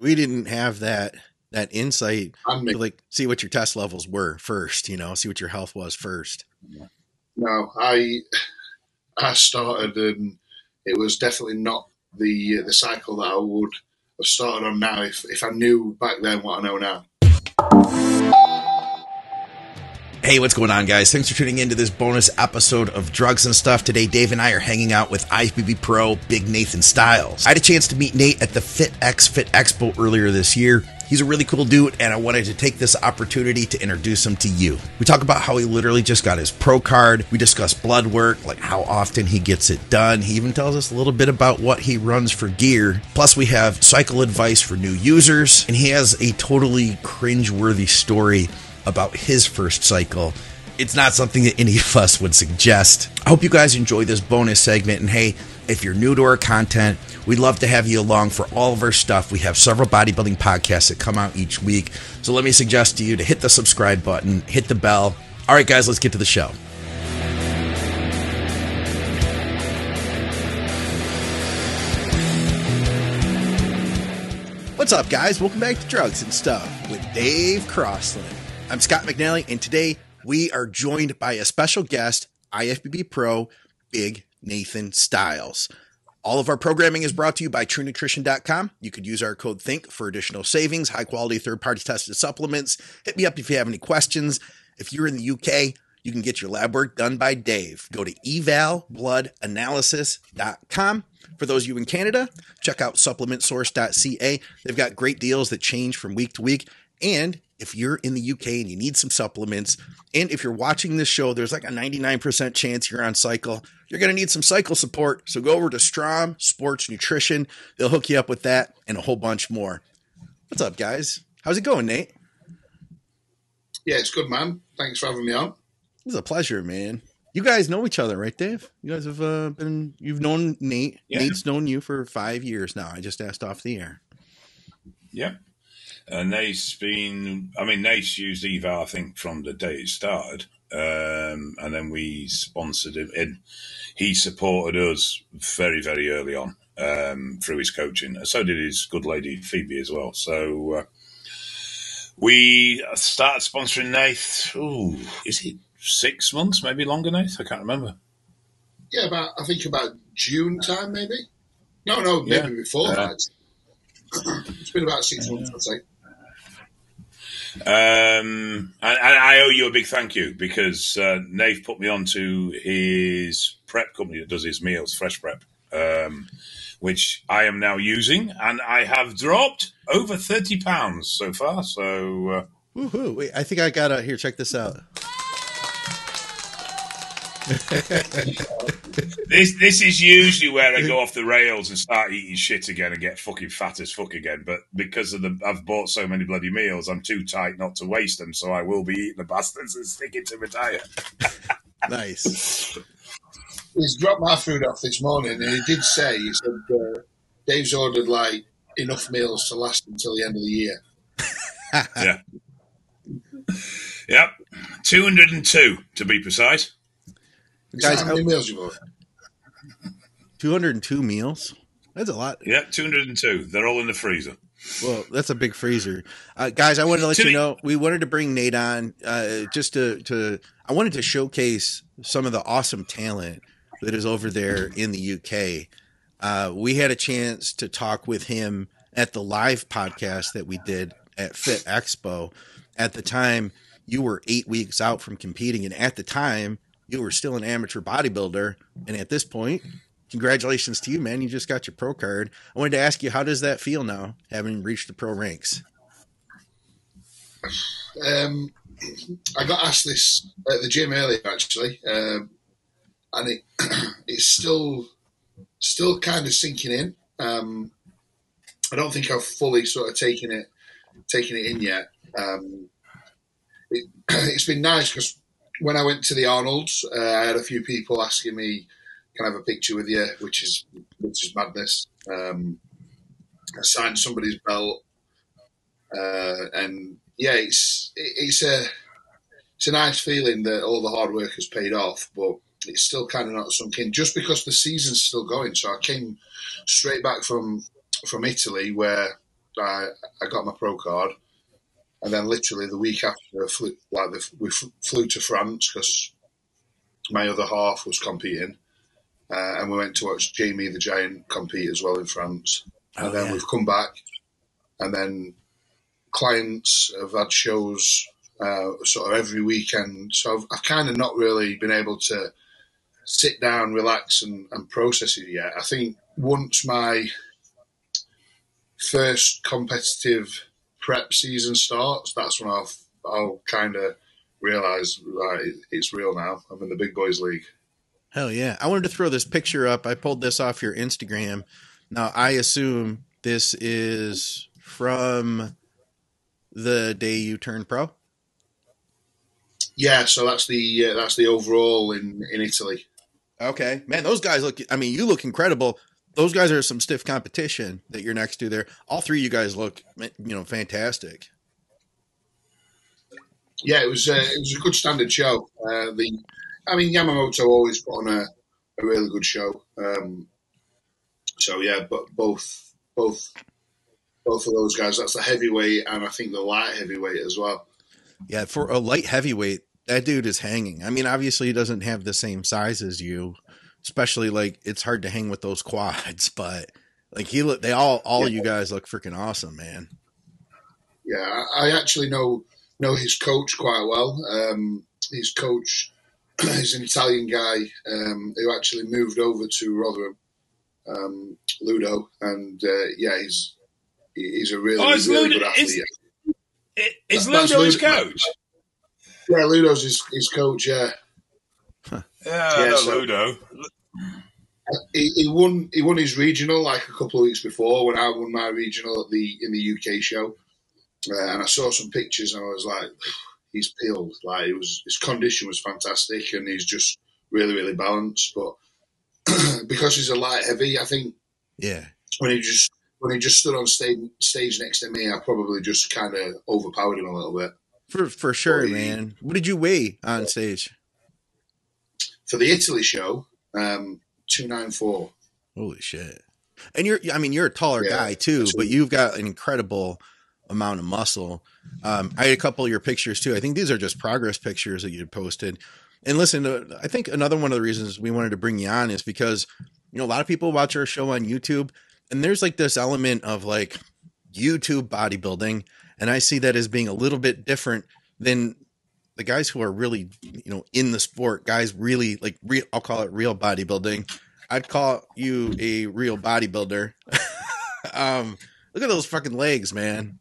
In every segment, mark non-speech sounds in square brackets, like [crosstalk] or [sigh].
we didn't have that that insight to like see what your test levels were first, you know, see what your health was first. No, I I started and it was definitely not the the cycle that I would have started on now if, if I knew back then what I know now. Hey, what's going on, guys? Thanks for tuning in to this bonus episode of Drugs and Stuff. Today, Dave and I are hanging out with IFBB Pro Big Nathan Styles. I had a chance to meet Nate at the FitX Fit Expo earlier this year. He's a really cool dude, and I wanted to take this opportunity to introduce him to you. We talk about how he literally just got his pro card. We discuss blood work, like how often he gets it done. He even tells us a little bit about what he runs for gear. Plus, we have cycle advice for new users, and he has a totally cringe-worthy story about his first cycle. It's not something that any of us would suggest. I hope you guys enjoy this bonus segment. And hey, if you're new to our content, we'd love to have you along for all of our stuff. We have several bodybuilding podcasts that come out each week. So let me suggest to you to hit the subscribe button, hit the bell. All right, guys, let's get to the show. What's up, guys? Welcome back to Drugs and Stuff with Dave Crossland. I'm Scott McNally, and today we are joined by a special guest, IFBB Pro, Big Nathan Styles. All of our programming is brought to you by TrueNutrition.com. You could use our code THINK for additional savings, high quality third party tested supplements. Hit me up if you have any questions. If you're in the UK, you can get your lab work done by Dave. Go to evabloodanalysis.com. For those of you in Canada, check out supplementsource.ca. They've got great deals that change from week to week. And if you're in the UK and you need some supplements, and if you're watching this show, there's like a 99% chance you're on cycle. You're going to need some cycle support. So go over to Strom Sports Nutrition. They'll hook you up with that and a whole bunch more. What's up, guys? How's it going, Nate? Yeah, it's good, man. Thanks for having me on. It's a pleasure, man. You guys know each other, right, Dave? You guys have uh, been, you've known Nate. Yeah. Nate's known you for five years now. I just asked off the air. Yeah. Uh, Nate's been, I mean, Nate's used Eva, I think, from the day it started. Um, and then we sponsored him and he supported us very, very early on um, through his coaching. So did his good lady Phoebe as well. So uh, we started sponsoring Nate. Ooh, is it six months, maybe longer, Nate? I can't remember. Yeah, about I think about June time, maybe. No, no, maybe Yeah. before Yeah. that. [clears throat] It's been about six months, I'd say. Um, and, and I owe you a big thank you because uh, Nate put me on to his prep company that does his meals, Fresh Prep, um, which I am now using, and I have dropped over thirty pounds so far. So uh, Woohoo. Wait, I think I got out here, check this out. [laughs] this this is usually where I go off the rails and start eating shit again and get fucking fat as fuck again. But because of the I've bought so many bloody meals, I'm too tight not to waste them. So I will be eating the bastards and sticking to my diet. [laughs] Nice. He's dropped my food off this morning, and he did say he said uh, Dave's ordered like enough meals to last until the end of the year. [laughs] yeah. Yep. 202 to be precise. Is Guys, that how many meals you've 202 meals. That's a lot. Yep, 202. They're all in the freezer. Well, that's a big freezer, uh, guys. I wanted to let To you the- know we wanted to bring Nate on uh, just to to. I wanted to showcase some of the awesome talent that is over there in the UK. Uh, we had a chance to talk with him at the live podcast that we did at Fit Expo. At the time, you were eight weeks out from competing, and at the time, you were still an amateur bodybuilder. And at this point, congratulations to you, man! You just got your pro card. I wanted to ask you, how does that feel now, having reached the pro ranks? Um, I got asked this at the gym earlier, actually, um, and it [clears throat] it's still still kind of sinking in. Um, I don't think I've fully sort of taken it taken it in yet. Um, it, [clears throat] it's been nice because when I went to the Arnold's, uh, I had a few people asking me, "Can I have a picture with you?" Which is which is madness. Um, I signed somebody's belt, uh, and yeah, it's it, it's a it's a nice feeling that all the hard work has paid off, but it's still kind of not sunk in just because the season's still going. So I came straight back from from Italy where I, I got my pro card, and then literally the week after, I flew, like the, we flew to France because my other half was competing, uh, and we went to watch Jamie the Giant compete as well in France. And Oh, then yeah. we've come back, and then clients have had shows uh, sort of every weekend. So I've, I've kind of not really been able to sit down, relax, and, and process it yet. I think once my first competitive prep season starts, that's when I'll I'll kind of realize right, it's real now. I'm in the big boys league. Hell yeah. I wanted to throw this picture up. I pulled this off your Instagram. Now, I assume this is from the day you turned pro. Yeah, so that's the uh, that's the overall in in Italy. Okay. Man, those guys look, I mean, you look incredible. Those guys are some stiff competition that you're next to there. All three of you guys look, you know, fantastic. Yeah, it was uh, it was a good standard show. Uh, the, I mean, Yamamoto always put on a, a really good show. Um, so yeah, but both both both of those guys. That's the heavyweight, and I think the light heavyweight as well. Yeah, for a light heavyweight, that dude is hanging. I mean, obviously he doesn't have the same size as you, especially like it's hard to hang with those quads, [laughs] but like he look they all all Yeah. you guys look freaking awesome, man. Yeah, I I actually know know his coach quite well. Um, his coach [clears throat] is an Italian guy um, who actually moved over to Rotherham, um, Ludo, and uh, yeah, he's he's a really, Oh, it's really Ludo- good athlete. is- I- Is That's Ludo his coach? Yeah, Ludo's his, his coach. Yeah, Yeah, Yeah, I know so- Ludo. He, he won he won his regional like a couple of weeks before when I won my regional at the in the UK show, uh, and I saw some pictures and I was like, he's peeled. Like it was his condition was fantastic and he's just really really balanced. But [clears throat] because he's a light heavy, I think Yeah. when he just when he just stood on stage stage next to me, I probably just kind of overpowered him a little bit. For for sure, he- man. What did you weigh on stage? For the Italy show, um, two nine four. Holy shit. And you're I mean, you're a taller Yeah. guy too, but you've got an incredible amount of muscle. Um, I had a couple of your pictures too. I think these are just progress pictures that you posted. And listen, uh, I think another one of the reasons we wanted to bring you on is because you know a lot of people watch our show on YouTube, and there's like this element of like YouTube bodybuilding, and I see that as being a little bit different than the guys who are really you know in the sport. Guys really like real. I'll call it real bodybuilding. I'd call you a real bodybuilder. [laughs] um, look at those fucking legs, man.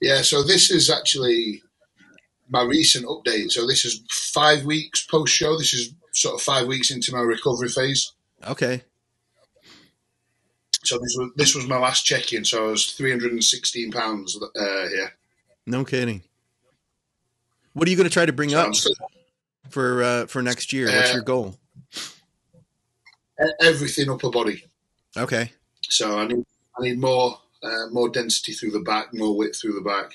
Yeah, so this is actually my recent update. So this is five weeks post show. This is sort of five weeks into my recovery phase. Okay. So this was this was my last check in. So I was three hundred and sixteen pounds uh, here. No kidding. What are you going to try to bring up for uh, for next year? What's Uh, your goal? everything upper body. Okay. So I need I need more uh, more density through the back, more width through the back.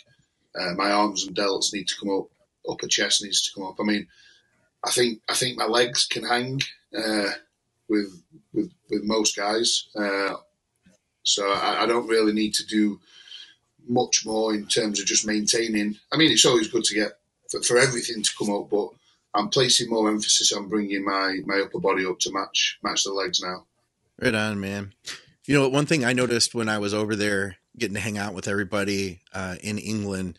Uh, my arms and delts need to come up. Upper chest needs to come up. I mean, I think I think my legs can hang uh, with with with most guys. Uh, so I, I don't really need to do much more in terms of just maintaining. I mean, it's always good to get for, for everything to come up, but I'm placing more emphasis on bringing my, my upper body up to match match the legs now. Right on, man. You know, one thing I noticed when I was over there getting to hang out with everybody uh, in England,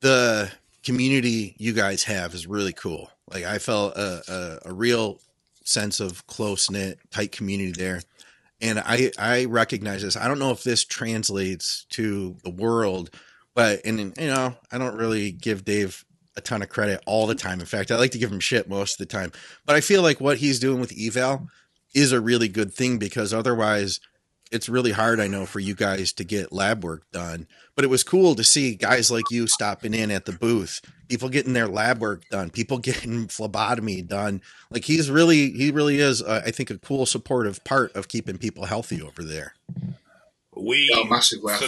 the community you guys have is really cool. Like I felt a, a, a real sense of close knit, tight community there. And I, I recognize this. I don't know if this translates to the world, but and you know, I don't really give Dave a ton of credit all the time. In fact, I like to give him shit most of the time. But I feel like what he's doing with eval is a really good thing because otherwise it's really hard I know for you guys to get lab work done. But it was cool to see guys like you stopping in at the booth, people getting their lab work done, people [laughs] getting phlebotomy done. Like he's really he really is uh, I think a cool supportive part of keeping people healthy over there. We Yeah, massively. I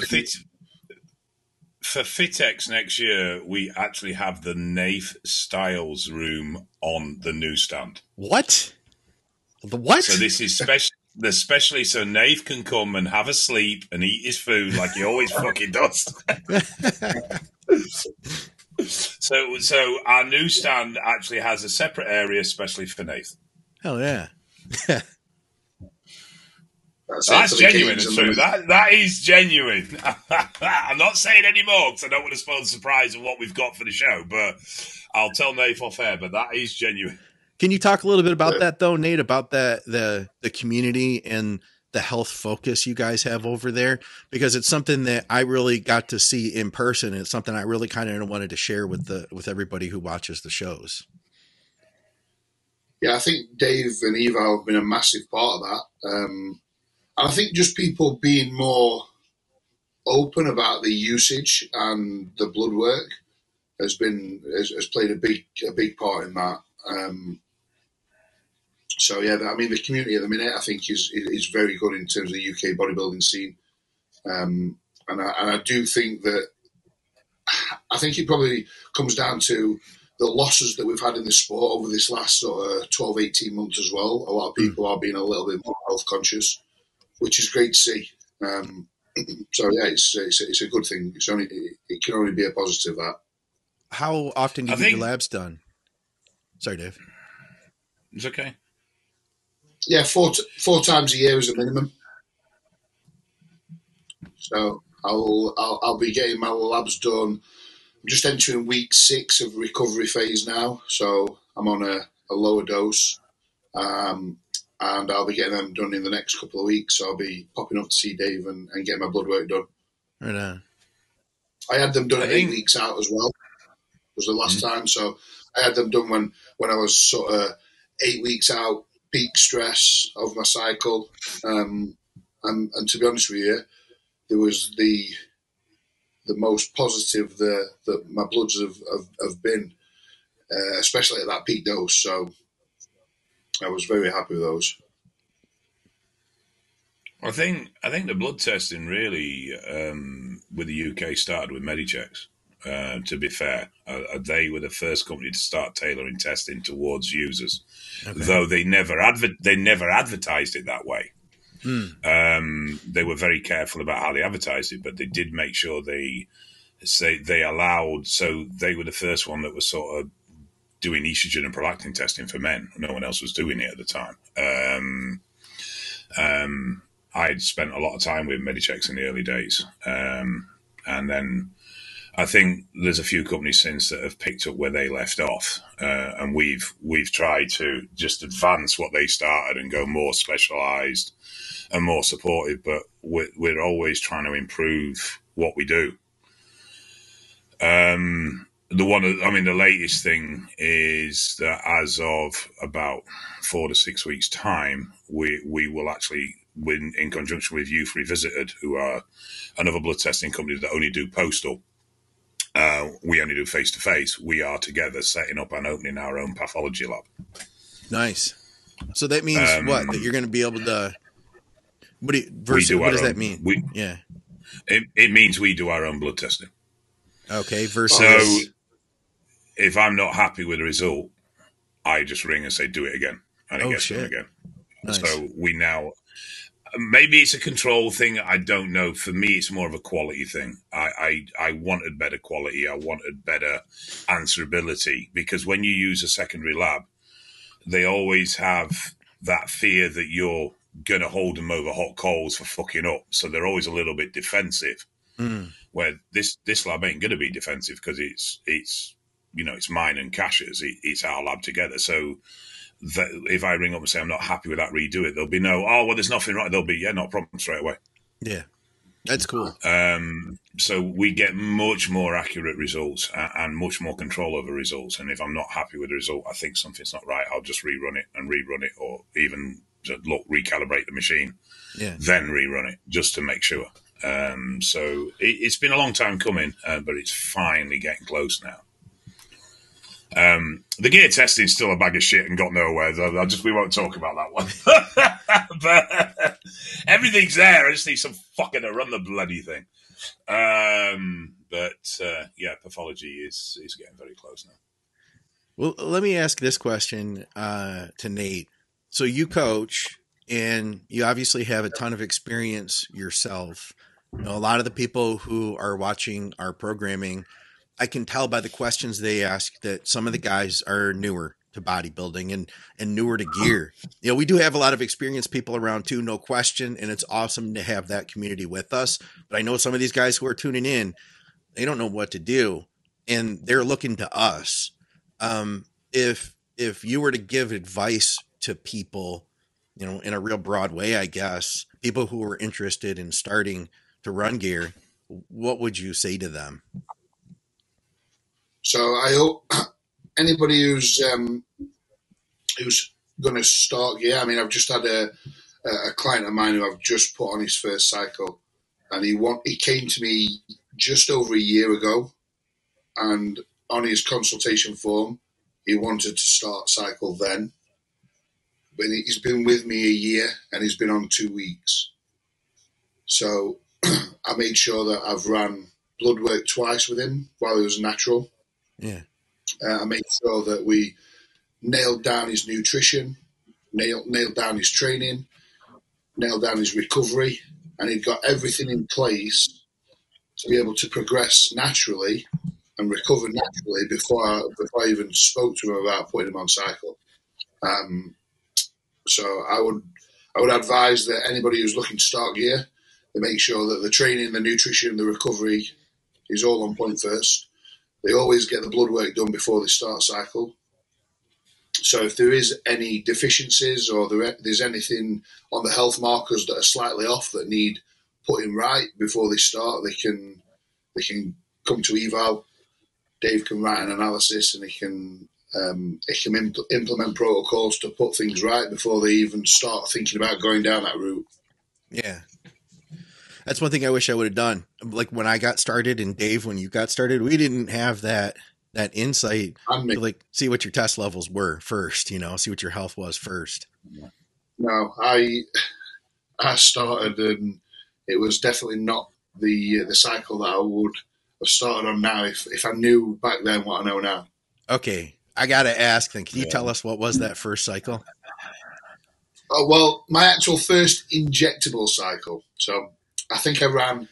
for think- fit for Fitex next year, we actually have the Nath Styles room on the newsstand. What? The what? So this is [laughs] special. especially so Nate can come and have a sleep and eat his food like he always [laughs] fucking does. so, so our newsstand actually has a separate area, especially for Nate. Hell yeah. [laughs] That's, That's it the genuine. And true. That that is genuine. [laughs] I'm not saying any more because I don't want to spoil the surprise of what we've got for the show. But I'll tell Nate off air. But that is genuine. Can you talk a little bit about Yeah. that though, Nate? About the the the community and the health focus you guys have over there, because it's something that I really got to see in person. It's something I really kind of wanted to share with the with everybody who watches the shows. yeah, I think Dave and Eva have been a massive part of that. Um, and I think just people being more open about the usage and the blood work has been has, has played a big a big part in that. Um, so yeah, I mean the community at the minute I think is is very good in terms of the UK bodybuilding scene, um, and I, and I do think that I think it probably comes down to the losses that we've had in the sport over this last sort of 12, 18 months as well. A lot of people are being a little bit more health conscious, which is great to see. Um, [clears throat] so yeah, it's, it's it's a good thing. It's only it, it can only be a positive that. How often do you I get think- your labs done? Sorry, Dave. It's okay. Yeah, four t- four times a year is a minimum. So I'll I'll, I'll be getting my labs done. I'm just entering week six of recovery phase now, so I'm on a, a lower dose, um, and I'll be getting them done in the next couple of weeks. So I'll be popping up to see Dave and, and getting my blood work done. Right on. I had them done I eight weeks out as well. Was the last time, so I had them done when when I was sort of eight weeks out, peak stress of my cycle, um, and and to be honest with you, there was the the most positive the that my bloods have have, have been, uh, especially at that peak dose. So I was very happy with those. I think I think the blood testing really um, with the UK started with Medichecks. Uh, to be fair, uh, uh, they were the first company to start tailoring testing towards users, Okay. though they never adver- they never advertised it that way. Hmm. Um, they were very careful about how they advertised it, but they did make sure they say they allowed. So they were the first one that was sort of doing estrogen and prolactin testing for men. No one else was doing it at the time. Um, um, I'd spent a lot of time with Medichecks in the early days, um, and then I think there's a few companies since that have picked up where they left off, uh, and we've we've tried to just advance what they started and go more specialised and more supportive. But we're, we're always trying to improve what we do. Um, the one, I mean, the latest thing is that as of about four to six weeks' time, we we will actually, win in conjunction with Youth Revisited, who are another blood testing company that only do postal. Uh, we only do face to face. We are together setting up and opening our own pathology lab. Nice. So that means Um, what? That you're going to be able to. What do you, versus, do what does own- that mean? we- yeah. It, it means we do our own blood testing. Okay. Versus. So if I'm not happy with the result, I just ring and say, do it again. And it Oh, gets done again. Nice. So we now, maybe it's a control thing. I don't know. For me, it's more of a quality thing. I, I, I wanted better quality. I wanted better answerability because when you use a secondary lab, they always have that fear that you're going to hold them over hot coals for fucking up. So they're always a little bit defensive Mm. where this this lab ain't going to be defensive because it's it's you know it's mine and Cash's. It, it's our lab together. So that if I ring up and say I'm not happy with that, redo it. There'll be no oh well, there's nothing right. There'll be yeah, not a problem straight away. Yeah. That's cool. Um, so we get much more accurate results and, much more control over results. And if I'm not happy with the result, I think something's not right. I'll just rerun it and rerun it, or even look recalibrate the machine, Yeah. then rerun it just to make sure. Um, so it, it's been a long time coming, uh, but it's finally getting close now. Um, the gear testing's still a bag of shit and got nowhere. I, just we won't talk about that one. [laughs] but everything's there. I just need some fucking to run the bloody thing. Um, but uh, yeah, pathology is is getting very close now. Well, let me ask this question uh, to Nate. So you coach, and you obviously have a ton of experience yourself. You know, a lot of the people who are watching our programming, I can tell by the questions they ask that some of the guys are newer to bodybuilding and and newer to gear. You know, we do have a lot of experienced people around too, no question, and it's awesome to have that community with us. But I know some of these guys who are tuning in, they don't know what to do, and they're looking to us. Um, if if you were to give advice to people, you know, in a real broad way, I guess, people who are interested in starting to run gear, what would you say to them? So I hope [clears throat] anybody who's um, who's going to start gear. I mean, I've just had a, a client of mine who I've just put on his first cycle, and he want he came to me just over a year ago, and on his consultation form, he wanted to start cycle then. But he's been with me a year, and he's been on two weeks. So [clears throat] I made sure that I've ran blood work twice with him while he was natural. Yeah. Uh, I made sure that we nailed down his nutrition, nailed, nailed down his training, nailed down his recovery, and he'd got everything in place to be able to progress naturally and recover naturally before before I even spoke to him about putting him on cycle. Um, so I would I would advise that anybody who's looking to start gear, to make sure that the training, the nutrition, the recovery is all on point first. They always get the blood work done before they start cycle. So if there is any deficiencies or there, there's anything on the health markers that are slightly off that need putting right before they start, they can they can come to eval. Dave can write an analysis and he can um, he can impl- implement protocols to put things right before they even start thinking about going down that route. Yeah, that's one thing I wish I would have done. Like when I got started, and Dave, when you got started, we didn't have that that insight to like see what your test levels were first. You know, see what your health was first. No, I I started, and it was definitely not the the cycle that I would have started on now if if I knew back then what I know now. Okay, I got to ask then. Can you yeah. tell us what was that first cycle? Oh, well, my actual first injectable cycle. So I think I ran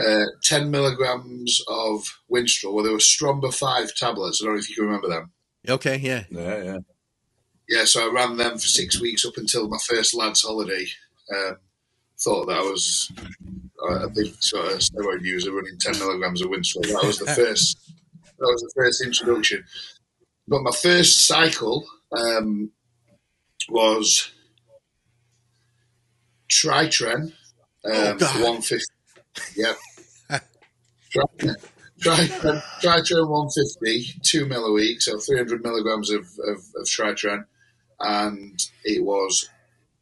uh, 10 milligrams of Winstrol. Well, there were Stromba 5 tablets. I don't know if you can remember them. Okay, yeah. Yeah, yeah. Yeah, so I ran them for six weeks up until my first lad's holiday. Um, thought that I was a big sort of steroid user running 10 milligrams of Winstrol. That was the [laughs] first. that was the first introduction. But my first cycle um, was Tritren um, oh, 150. Yep. try, try, try Tritren 150, two mill a week, so 300 milligrams of, of, of Tritren. And it was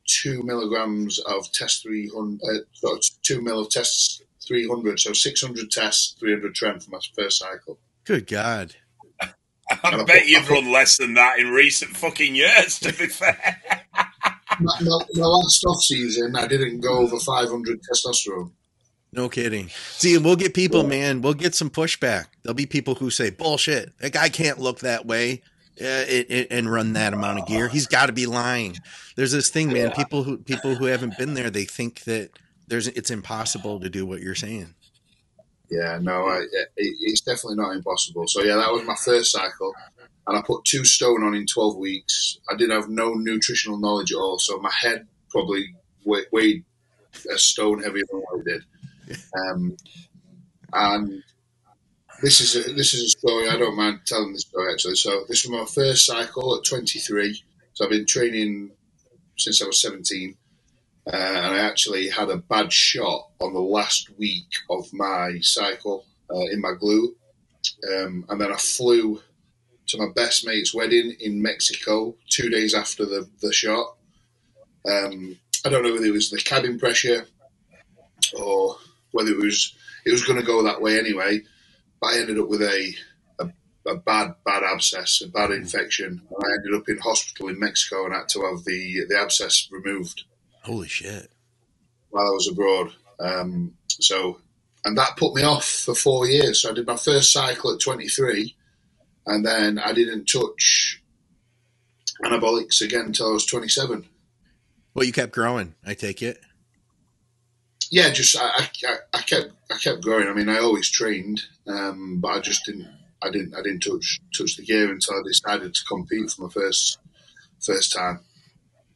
two milligrams of test 300, uh, so two mil of test 300, so 600 tests, 300 tren for my first cycle. Good God. [laughs] I bet you've run less than that in recent fucking years, to be fair [laughs] my, my, my last off season, I didn't go over 500 testosterone. No kidding. See, we'll get people, man. We'll get some pushback. There'll be people who say, "Bullshit! That guy can't look that way uh, it, it, and run that amount of gear. He's got to be lying." There's this thing, man. People who people who haven't been there, they think that there's it's impossible to do what you're saying. Yeah, no, I, it, it's definitely not impossible. So yeah, that was my first cycle and I put two stone on in 12 weeks. I didn't have no nutritional knowledge at all, so my head probably weighed, weighed a stone heavier than what I did. [laughs] Um, and this is a, this is a story I don't mind telling this story actually. So this was my first cycle at 23. So I've been training since I was 17, uh, and I actually had a bad shot on the last week of my cycle uh, in my glute, um, and then I flew to my best mate's wedding in Mexico two days after the, the shot. Um, I don't know whether it was the cabin pressure or whether it was it was going to go that way anyway. But I ended up with a, a, a bad bad abscess, a bad infection, I ended up in hospital in Mexico and had to have the the abscess removed. Holy shit! While I was abroad, um, so and that put me off for four years. So I did my first cycle at 23 and then I didn't touch anabolics again until I was 27. Well, you kept growing. I take it. Yeah, just I, I, I kept I kept growing. I mean, I always trained, um, but I just didn't I didn't I didn't touch touch the gear until I decided to compete for my first first time.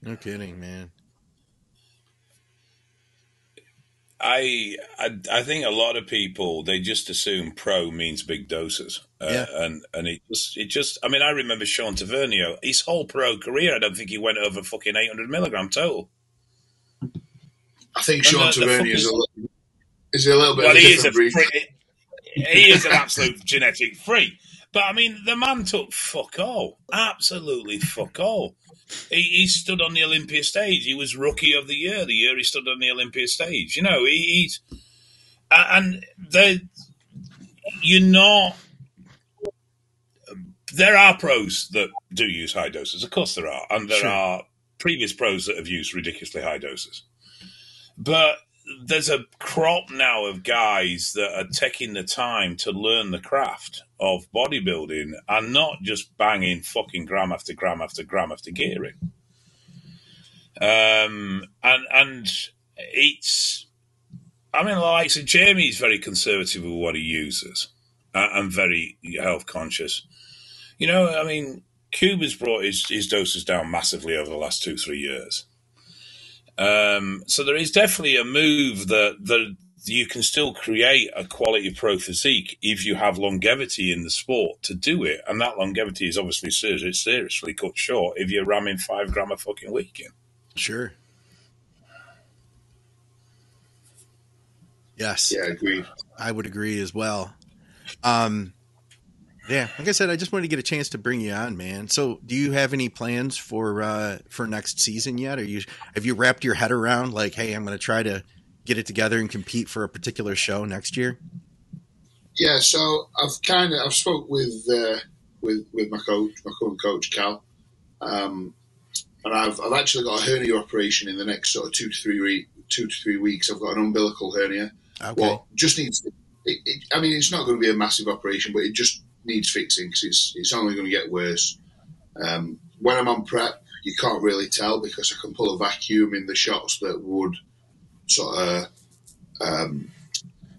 No kidding, man. I, I I think a lot of people they just assume pro means big doses, uh, Yeah. and and it just it just I mean I remember Sean Tavernier his whole pro career I don't think he went over fucking eight hundred milligram total. I think And Sean the- the is a little, is a little bit Well, of a he is a freak. He is an absolute genetic freak. But I mean, the man took fuck all, absolutely fuck all. He, he stood on the Olympia stage. He was rookie of the year. The year he stood on the Olympia stage. You know, he, he's and they, you're not. There are pros that do use high doses, of course there are, and there Sure. are previous pros that have used ridiculously high doses. But there's a crop now of guys that are taking the time to learn the craft of bodybuilding and not just banging fucking gram after gram after gram after gearing. Um, and and it's, I mean, like so Jamie's very conservative with what he uses uh, and very health conscious. You know, I mean, Cuba's brought his, his doses down massively over the last two three years. Um, so there is definitely a move that that you can still create a quality pro physique if you have longevity in the sport to do it, and that longevity is obviously seriously, seriously cut short if you're ramming five gram a fucking week in. Sure. Yes, Yeah, agree. I would agree as well. Um, yeah, like I said, I just wanted to get a chance to bring you on, man. So, do you have any plans for uh, for next season yet? Are you have you wrapped your head around like, hey, I'm going to try to get it together and compete for a particular show next year? Yeah, so I've kind of I've spoke with uh, with with my coach, my current coach Cal, um, and I've I've actually got a hernia operation in the next sort of two to three week, two to three weeks. I've got an umbilical hernia. Okay. What just needs? It, it, I mean, it's not going to be a massive operation, but it just needs fixing because it's it's only going to get worse. Um, when I'm on prep, you can't really tell because I can pull a vacuum in the shots that would sort of um,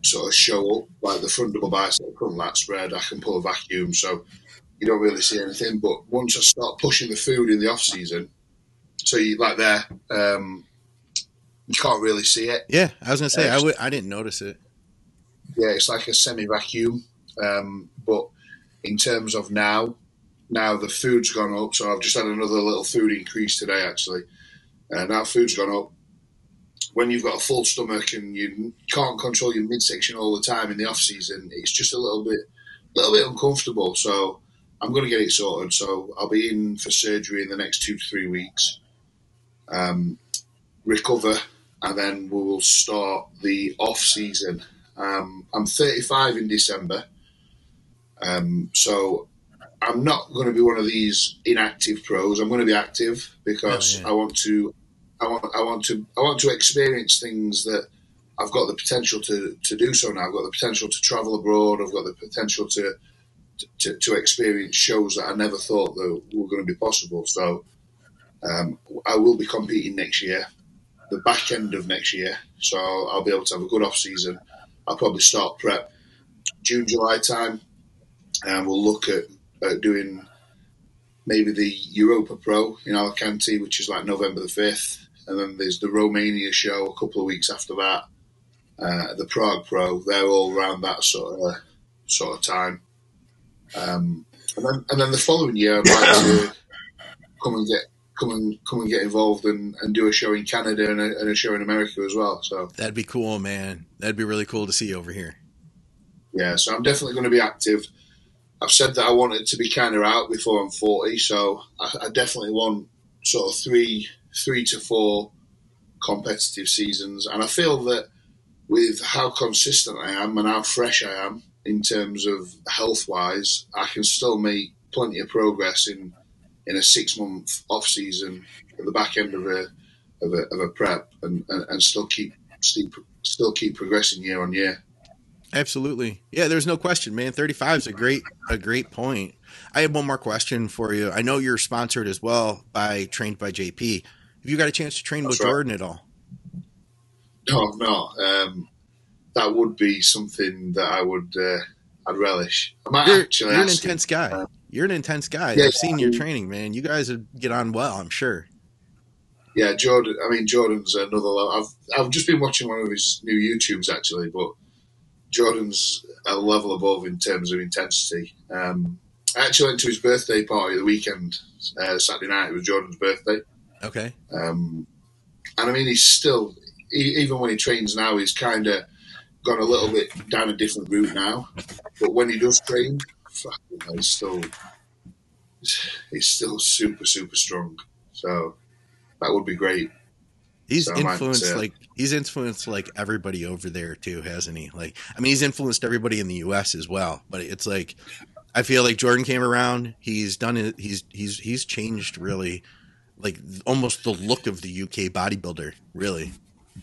sort of show up, like the front double bicep, front lat spread. I can pull a vacuum, so you don't really see anything. But once I start pushing the food in the off season, so you like there, um, you can't really see it. yeah, I was going to say I Yes. would I didn't notice it. Yeah, it's like a semi vacuum. Um, but in terms of now, now the food's gone up. So I've just had another little food increase today, actually. Uh, now food's gone up. When you've got a full stomach and you can't control your midsection all the time in the off season, it's just a little bit, little bit uncomfortable. So I'm going to get it sorted. So I'll be in for surgery in the next two to three weeks. Um, recover, and then we will start the off season. Um, I'm 35 in December, um, so I'm not going to be one of these inactive pros. I'm going to be active because Oh, yeah. I want to, I want, I want to, I want to experience things that I've got the potential to, to do so now. I've got the potential to travel abroad. I've got the potential to, to, to experience shows that I never thought that were going to be possible. So um, I will be competing next year, the back end of next year. So I'll be able to have a good off season. I'll probably start prep June, July time, and we'll look at, at doing maybe the Europa Pro in Alicante, which is like November the fifth, and then there's the Romania show a couple of weeks after that. Uh, the Prague Pro, they're all around that sort of sort of time. Um, and then and then the following year, I'd like to [coughs] come and get come and come and get involved and, and do a show in Canada and a, and a show in America as well. So That'd be cool, man. That'd be really cool to see you over here. yeah, so I'm definitely going to be active. I've said that I want it to be kind of out before I'm 40, so I, I definitely want sort of three, three to four competitive seasons, and I feel that with how consistent I am and how fresh I am in terms of health wise, I can still make plenty of progress in in a six month off season at the back end of a of a, of a prep, and, and, and still keep still keep progressing year on year. Absolutely. Yeah, there's no question, man. 35 is a great a great point. I have one more question for you. I know you're sponsored as well by Trained by JP. Have you got a chance to train That's with right. Jordan at all? No, no. Um, that would be something that I would uh, I'd relish. I might You're, actually you're an ask him. intense guy. Uh, You're an intense guy. yeah, I've seen your training, man. You guys would get on well, I'm sure. Yeah, Jordan. I mean, Jordan's another level. I've I've just been watching one of his new YouTubes actually, but Jordan's a level above in terms of intensity. Um, I actually went to his birthday party the weekend, uh, Saturday night. It was Jordan's birthday, Okay. um, and I mean, he's still e- even when he trains now, he's kind of gone a little bit down a different route now. But when he does train, fucking hell, he's still he's still super super strong. So that would be great. He's So influenced like he's influenced like everybody over there too, hasn't he? Like I mean he's influenced everybody in the US as well. But it's like I feel like Jordan came around, he's done it he's he's he's changed really like almost the look of the UK bodybuilder, really.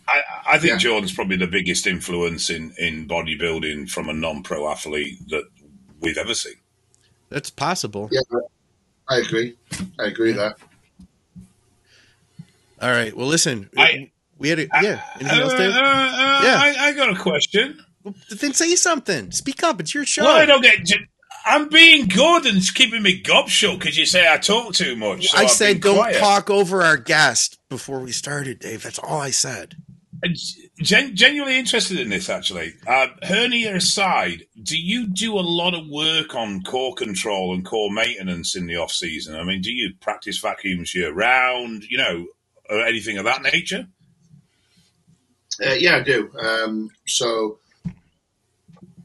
I, I think Yeah. Jordan's probably the biggest influence in, in bodybuilding from a non pro athlete that we've ever seen. That's possible. Yeah, I agree. I agree there. All right. Well listen, I- we had a yeah. Anything else, Uh, Dave? uh, uh, Yeah. I, I got a question. Then say something. Speak up. It's your show. Well, I don't get. I'm being good and keeping me gob shut because you say I talk too much. so I I've said don't quiet. talk over our guest before we started, Dave. That's all I said. Gen- genuinely interested in this, actually. Uh, hernia aside, do you do a lot of work on core control and core maintenance in the off season? I mean, do you practice vacuums year round? You know, or anything of that nature? Uh, yeah, I do. Um, so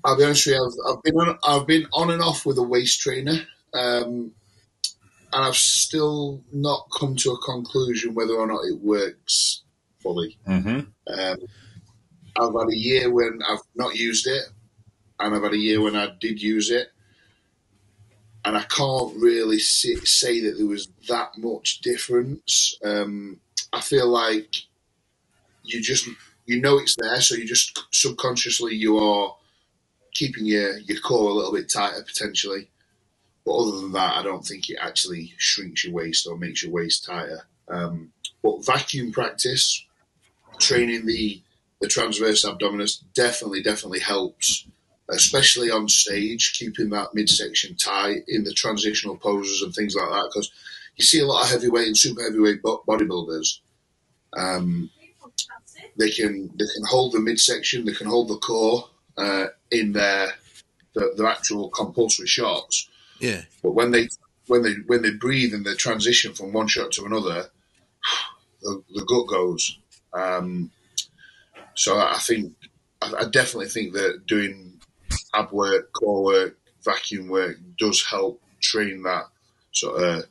I'll be honest with you. I've, I've been on, I've been on and off with a waist trainer, um, and I've still not come to a conclusion whether or not it works fully. Mm-hmm. Um, I've had a year when I've not used it, and I've had a year when I did use it, and I can't really say, say that there was that much difference. Um, I feel like you just you know it's there, so you just subconsciously you are keeping your your core a little bit tighter potentially. But other than that, I don't think it actually shrinks your waist or makes your waist tighter. Um, but vacuum practice, training the the transverse abdominis definitely definitely helps, especially on stage, keeping that midsection tight in the transitional poses and things like that. Because you see a lot of heavyweight and super heavyweight bodybuilders. Um, they can they can hold the midsection, they can hold the core uh, in their the, their actual compulsory shots. Yeah. But when they when they when they breathe and they transition from one shot to another, the, the gut goes. Um, so I think I, I definitely think that doing ab work, core work, vacuum work does help train that sort of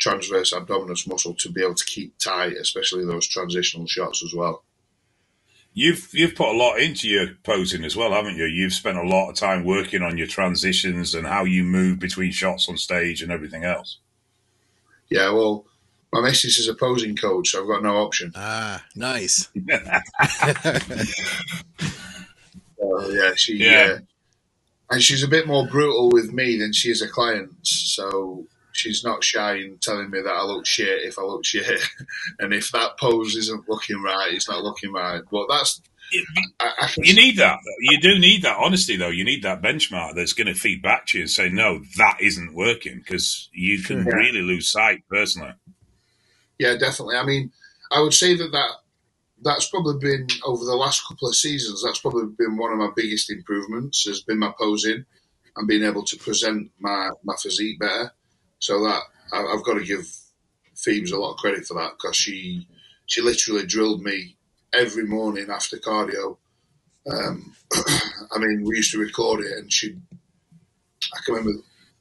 transverse abdominis muscle to be able to keep tight, especially those transitional shots as well. You've you've put a lot into your posing as well, haven't you? You've spent a lot of time working on your transitions and how you move between shots on stage and everything else. Yeah, well, my missus is a posing coach, so I've got no option. Ah, nice. [laughs] So, yeah, she Yeah. Uh, and she's a bit more brutal with me than she is a client. So she's not shy in telling me that I look shit if I look shit, [laughs] and if that pose isn't looking right, it's not looking right. But that's I, I You need that. You do need that. Honestly, though, you need that benchmark that's going to feed back to you and say, "No, that isn't working," because you can Sure. really lose sight. Personally, yeah, definitely. I mean, I would say that that that's probably been over the last couple of seasons. That's probably been one of my biggest improvements. Has been my posing and being able to present my my physique better. So that I, I've got to give Phoebes a lot of credit for that because she she literally drilled me every morning after cardio. Um, [clears throat] I mean, we used to record it, and she. I can remember,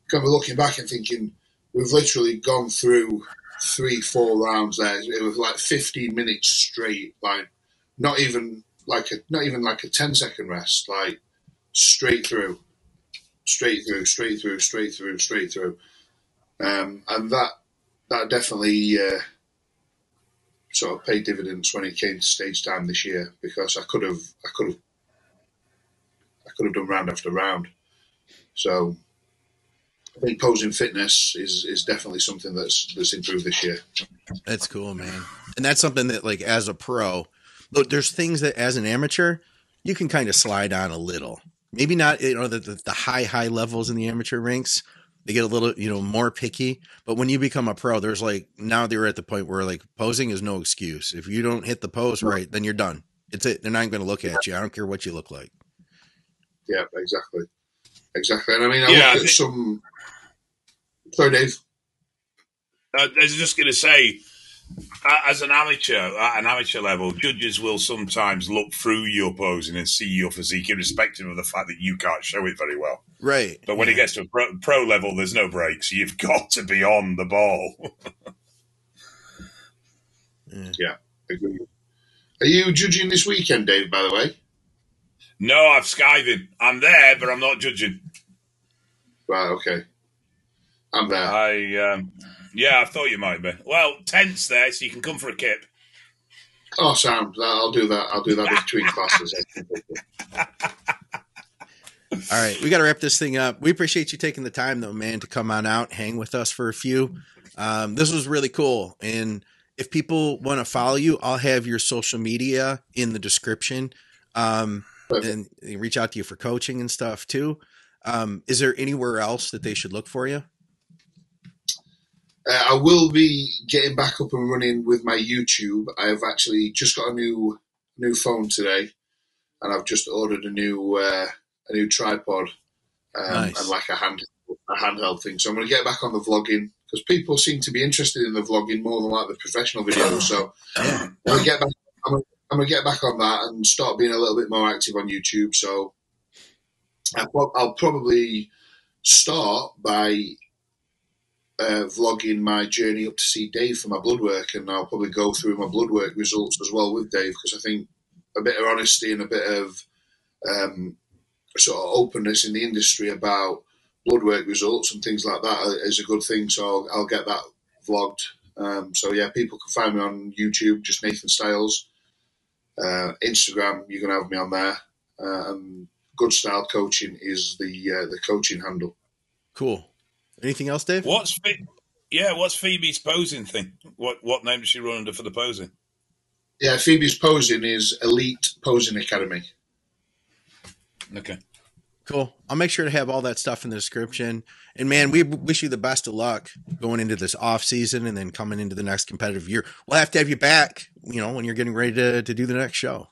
can remember looking back and thinking, we've literally gone through three, four rounds there. It was like 15 minutes straight, like not even like a not even like a 10 second rest, like straight through, straight through, straight through, straight through, straight through, um, and that that definitely uh, sort of paid dividends when it came to stage time this year because I could have I could have I could have done round after round. So I think posing fitness is is definitely something that's that's improved this year. That's cool, man. And that's something that, like, as a pro, look, there's things that as an amateur you can kind of slide on a little. Maybe not, you know, the, the, the high high levels in the amateur ranks. They get a little, you know, more picky. But when you become a pro, there's like now they're at the point where like posing is no excuse. If you don't hit the pose right, then you're done. It's it. They're not going to look at you. I don't care what you look like. Yeah, exactly, exactly. And I mean, I Yeah, look I at think- some. Sorry, Dave. Uh, I was just going to say, as an amateur, at an amateur level, judges will sometimes look through your posing and see your physique, irrespective of the fact that you can't show it very well. Right. But when it gets to a pro, pro level, there's no breaks. You've [laughs] got to be on the ball. Yeah, agree. Are you judging this weekend, Dave? By the way, no, I've skiving. I'm there, but I'm not judging. right? Okay, I'm there. I, um, yeah, I thought you might be. Well, tent's there, so you can come for a kip. Oh, Sam, I'll do that. I'll do that between classes. [laughs] All right, we got to wrap this thing up. We appreciate you taking the time, though, man, to come on out, hang with us for a few. Um, this was really cool. And if people want to follow you, I'll have your social media in the description. Um, and reach out to you for coaching and stuff too. Um, is there anywhere else that they should look for you? Uh, I will be getting back up and running with my YouTube. I've actually just got a new new phone today, and I've just ordered a new uh, a new tripod um, Nice. and like a hand a handheld thing. So I'm going to get back on the vlogging because people seem to be interested in the vlogging more than like the professional videos. So Yeah. I'm gonna get back. I'm gonna, I'm gonna get back on that and start being a little bit more active on YouTube. So I'll, I'll probably start by uh, vlogging my journey up to see Dave for my blood work, and I'll probably go through my blood work results as well with Dave because I think a bit of honesty and a bit of um, sort of openness in the industry about blood work results and things like that is a good thing. So I'll, I'll get that vlogged. Um, so yeah, people can find me on YouTube, just Nathan Styles. Uh, Instagram, you can have me on there. Uh, Good Style Coaching is the uh, the coaching handle. Cool. Anything else, Dave? What's Phe- yeah? What's Phoebe's posing thing? What what name does she run under for the posing? Yeah, Phoebe's posing is Elite Posing Academy. Okay. Cool. I'll make sure to have all that stuff in the description. And man, we wish you the best of luck going into this off season and then coming into the next competitive year. We'll have to have you back, you know, when you're getting ready to, to do the next show.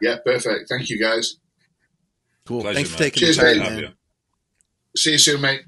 Yeah, perfect. Thank you guys. Cool. Pleasure, Thanks for man. taking Cheers, the time, man. you. See you soon, mate.